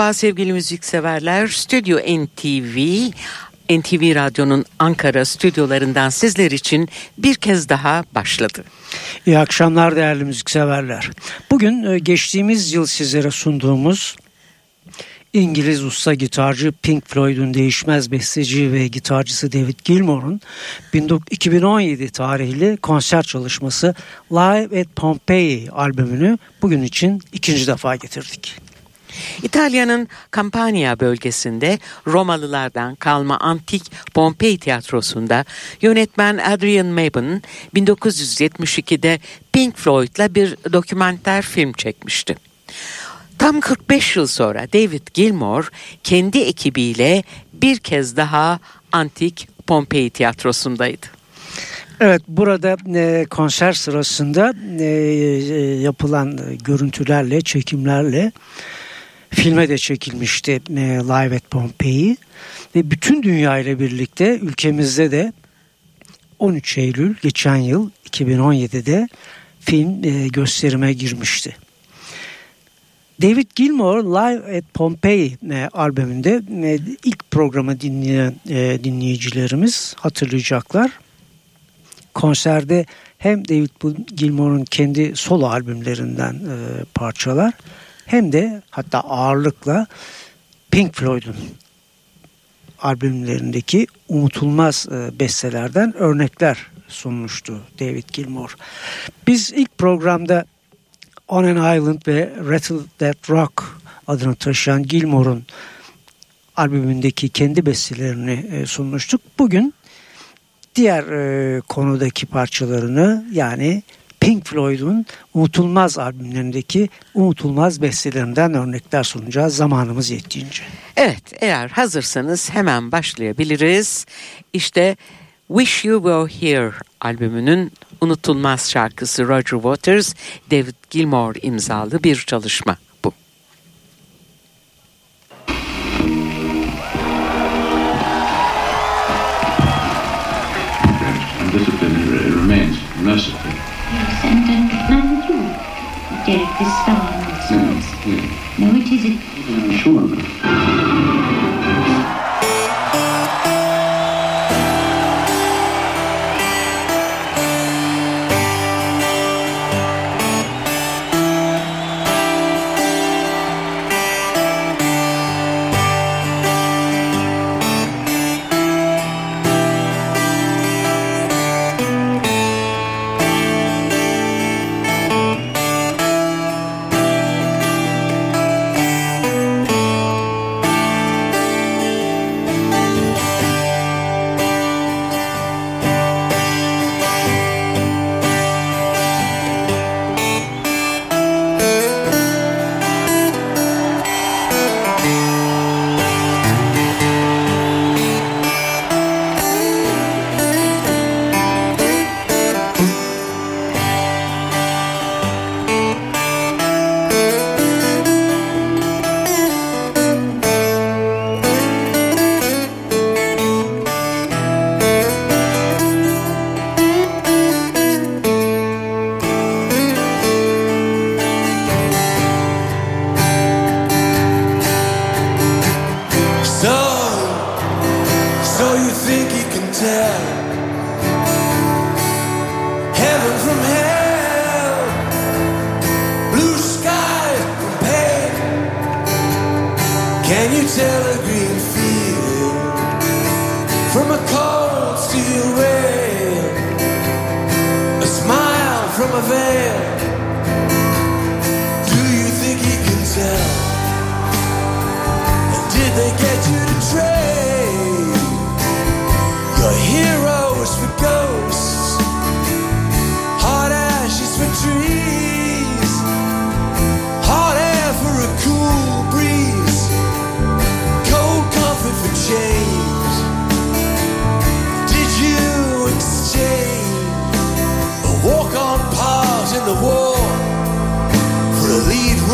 Merhaba sevgili müzikseverler. Stüdyo NTV, NTV Radyo'nun Ankara stüdyolarından sizler için bir kez daha başladı. İyi akşamlar değerli müzikseverler. Bugün e, geçtiğimiz yıl sizlere sunduğumuz İngiliz usta gitarcı Pink Floyd'un değişmez besteci ve gitarcısı David Gilmour'un 2017 tarihli konser çalışması Live at Pompeii albümünü bugün için ikinci defa getirdik. İtalya'nın Campania bölgesinde Romalılardan kalma antik Pompei tiyatrosunda yönetmen Adrian Maben 1972'de Pink Floyd'la bir dokumenter film çekmişti. Tam 45 yıl sonra David Gilmour kendi ekibiyle bir kez daha antik Pompei tiyatrosundaydı. Evet burada e, konser sırasında e, e, yapılan görüntülerle, çekimlerle filme de çekilmişti e, Live at Pompeii ve bütün dünya ile birlikte ülkemizde de 13 Eylül geçen yıl 2017'de film e, gösterime girmişti. David Gilmour Live at Pompeii e, albümünde e, ilk programı dinleyen e, dinleyicilerimiz hatırlayacaklar. Konserde hem David Gilmour'un kendi solo albümlerinden e, parçalar hem de hatta ağırlıkla Pink Floyd'un albümlerindeki unutulmaz e, bestelerden örnekler sunmuştu David Gilmour. Biz ilk programda On an Island ve Rattle That Rock adını taşıyan Gilmour'un albümündeki kendi bestelerini e, sunmuştuk. Bugün diğer e, konudaki parçalarını yani Pink Floyd'un unutulmaz albümlerindeki unutulmaz bestelerinden örnekler sunacağız zamanımız yettiğince. Evet eğer hazırsanız hemen başlayabiliriz. İşte Wish You Were Here albümünün unutulmaz şarkısı Roger Waters, David Gilmour imzalı bir çalışma. Hmm, hmm. No, it isn't. Hmm, sure. You think you can tell heaven from hell, blue sky from pain? Can you tell a green field from a cold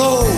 Oh.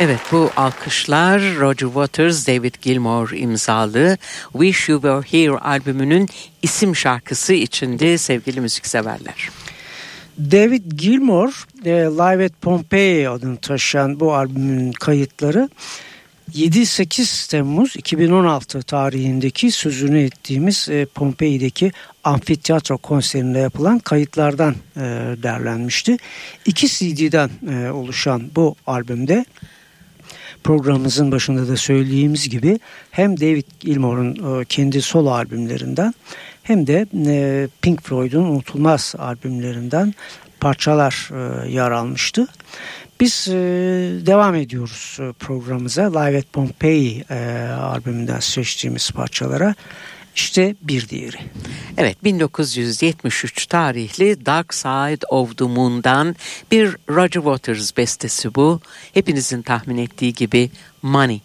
Evet bu alkışlar Roger Waters, David Gilmour imzalı Wish You Were Here albümünün isim şarkısı içindi sevgili müzikseverler. David Gilmour e, Live at Pompeii adını taşıyan bu albümün kayıtları 7-8 Temmuz 2016 tarihindeki sözünü ettiğimiz e, Pompei'deki amfiteyatro konserinde yapılan kayıtlardan e, derlenmişti. İki CD'den oluşan bu albümde programımızın başında da söylediğimiz gibi hem David Gilmour'un e, kendi solo albümlerinden hem de e, Pink Floyd'un unutulmaz albümlerinden parçalar e, yer almıştı. Biz devam ediyoruz programımıza Live at Pompeii albümünden seçtiğimiz parçalara. İşte bir diğeri. Evet 1973 tarihli Dark Side of the Moon'dan bir Roger Waters bestesi bu. Hepinizin tahmin ettiği gibi Money.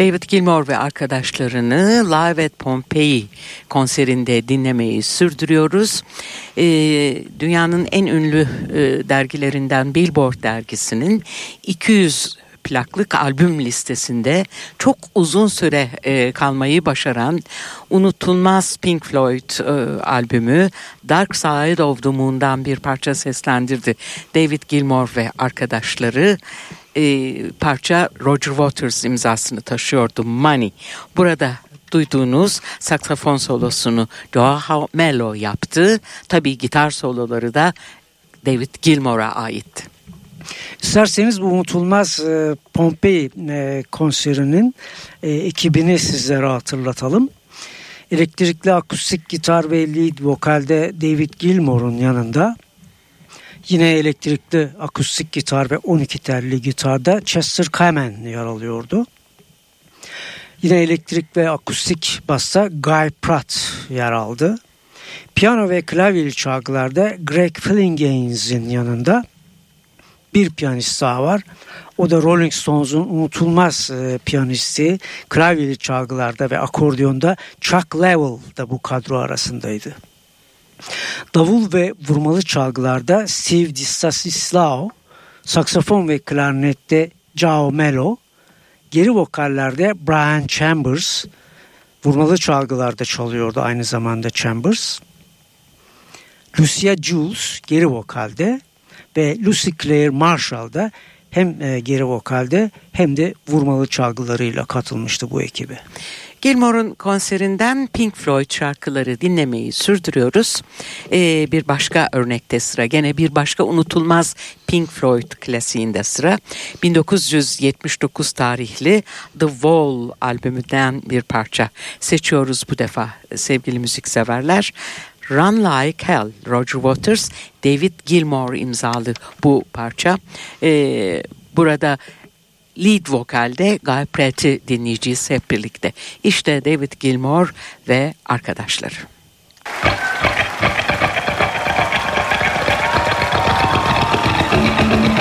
David Gilmour ve arkadaşlarını Live at Pompeii konserinde dinlemeyi sürdürüyoruz. Ee, dünyanın en ünlü e, dergilerinden Billboard dergisinin 200 plaklık albüm listesinde çok uzun süre e, kalmayı başaran unutulmaz Pink Floyd e, albümü Dark Side of the Moon'dan bir parça seslendirdi. David Gilmour ve arkadaşları e, parça Roger Waters imzasını taşıyordu Money. Burada duyduğunuz saksafon solosunu Joao Melo yaptı. Tabii gitar soloları da David Gilmour'a aitti. İsterseniz bu unutulmaz e, Pompei e, konserinin e, ekibini sizlere hatırlatalım. Elektrikli akustik gitar ve lead vokalde David Gilmour'un yanında yine elektrikli akustik gitar ve 12 telli gitarda Chester Kamen yer alıyordu. Yine elektrik ve akustik basta Guy Pratt yer aldı. Piyano ve klavyeli çalgılarda Greg Phillinganes'in yanında bir piyanist daha var. O da Rolling Stones'un unutulmaz e, piyanisti. Klavyeli çalgılarda ve akordiyonda Chuck Leavell da bu kadro arasındaydı. Davul ve vurmalı çalgılarda Steve DiStanislao, saksafon ve klarnette Joao Melo, geri vokallerde Brian Chambers, vurmalı çalgılarda çalıyordu aynı zamanda Chambers. Lucia Jules geri vokalde ve Lucy Claire Marshall da hem e, geri vokalde hem de vurmalı çalgılarıyla katılmıştı bu ekibe. Gilmour'un konserinden Pink Floyd şarkıları dinlemeyi sürdürüyoruz. Ee, bir başka örnekte sıra gene bir başka unutulmaz Pink Floyd klasiğinde sıra. 1979 tarihli The Wall albümünden bir parça seçiyoruz bu defa sevgili müzikseverler. Run Like Hell, Roger Waters, David Gilmour imzalı bu parça. Ee, burada lead vokalde Guy Pratt'i dinleyeceğiz hep birlikte. İşte David Gilmour ve arkadaşları. Money,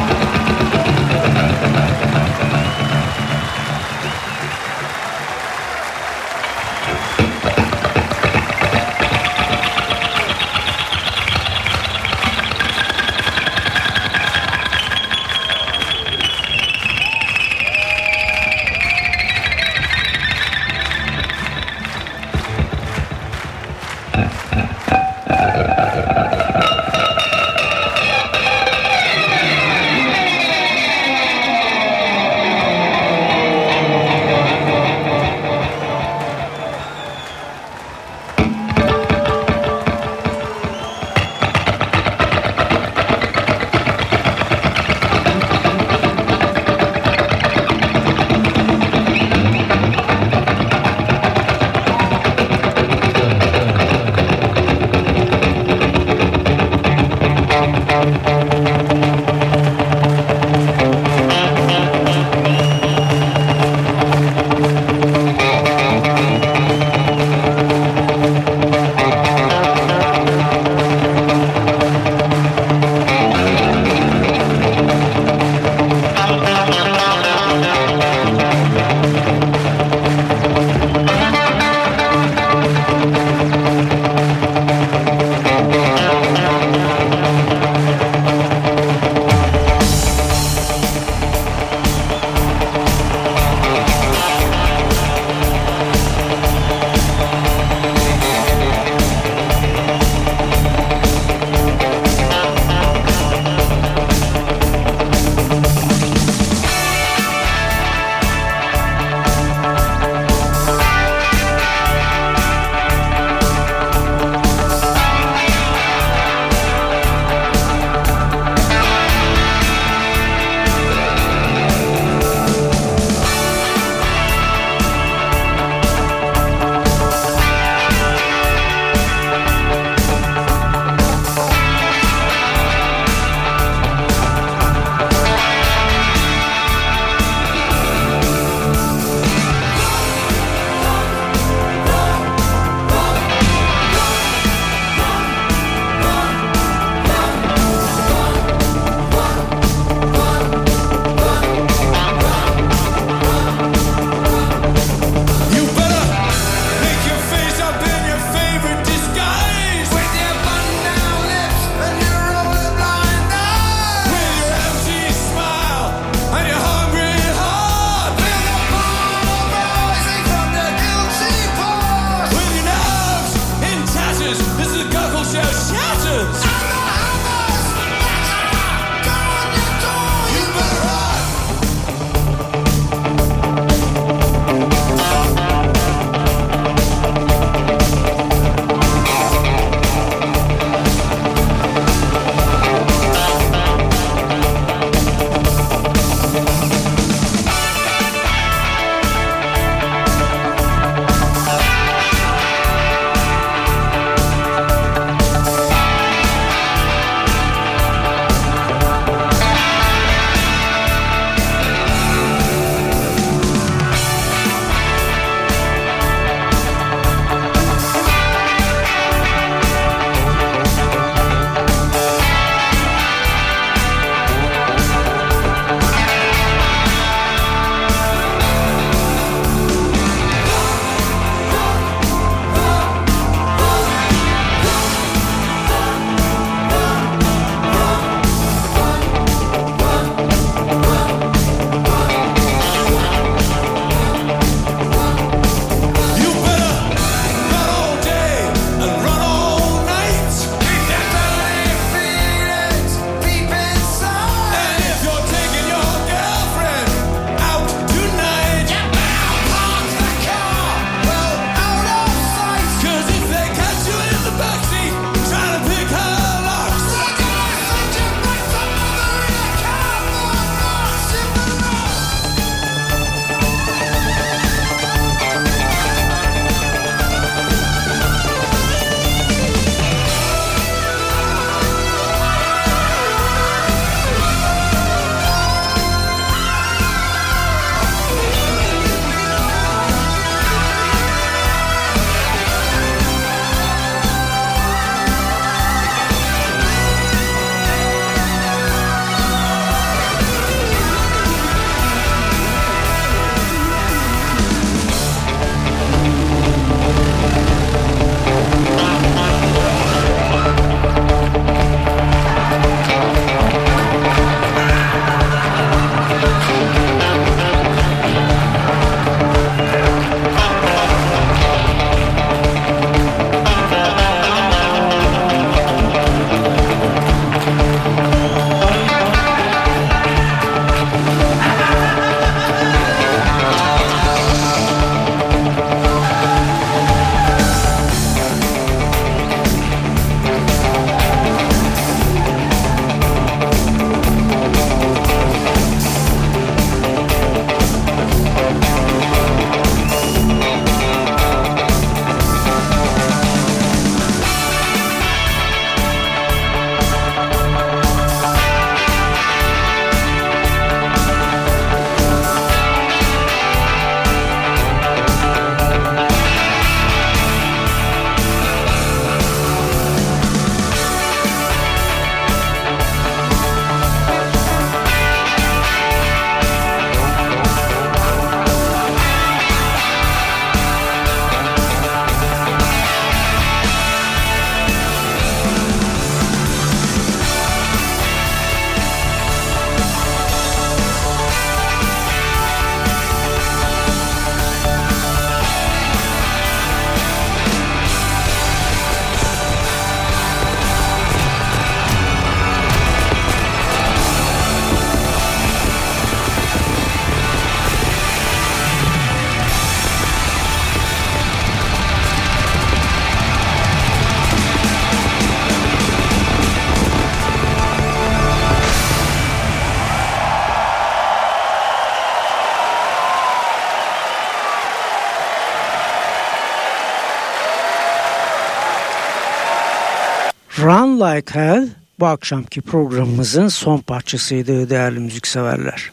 Like Hell bu akşamki programımızın son parçasıydı değerli müzikseverler.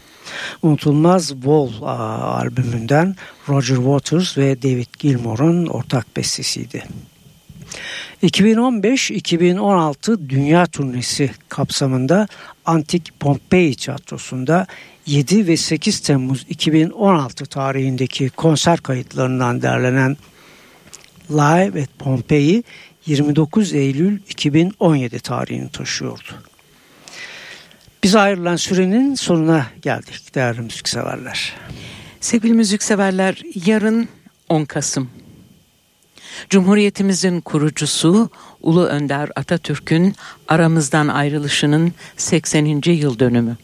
Unutulmaz Wall albümünden Roger Waters ve David Gilmour'un ortak bestesiydi. 2015-2016 dünya turnesi kapsamında Antik Pompei Tiyatrosu'nda 7 ve 8 Temmuz 2016 tarihindeki konser kayıtlarından derlenen Live at Pompeii 29 Eylül 2017 tarihini taşıyordu. Biz ayrılan sürenin sonuna geldik değerli müzikseverler. Sevgili müzikseverler yarın 10 Kasım. Cumhuriyetimizin kurucusu Ulu Önder Atatürk'ün aramızdan ayrılışının 80. yıl dönümü.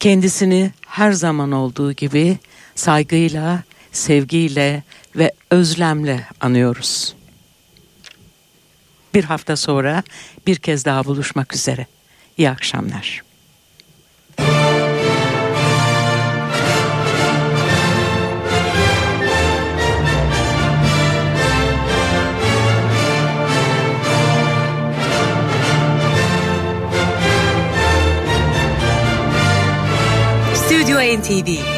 Kendisini her zaman olduğu gibi saygıyla, sevgiyle ve özlemle anıyoruz. Bir hafta sonra bir kez daha buluşmak üzere. İyi akşamlar. Stüdyo NTV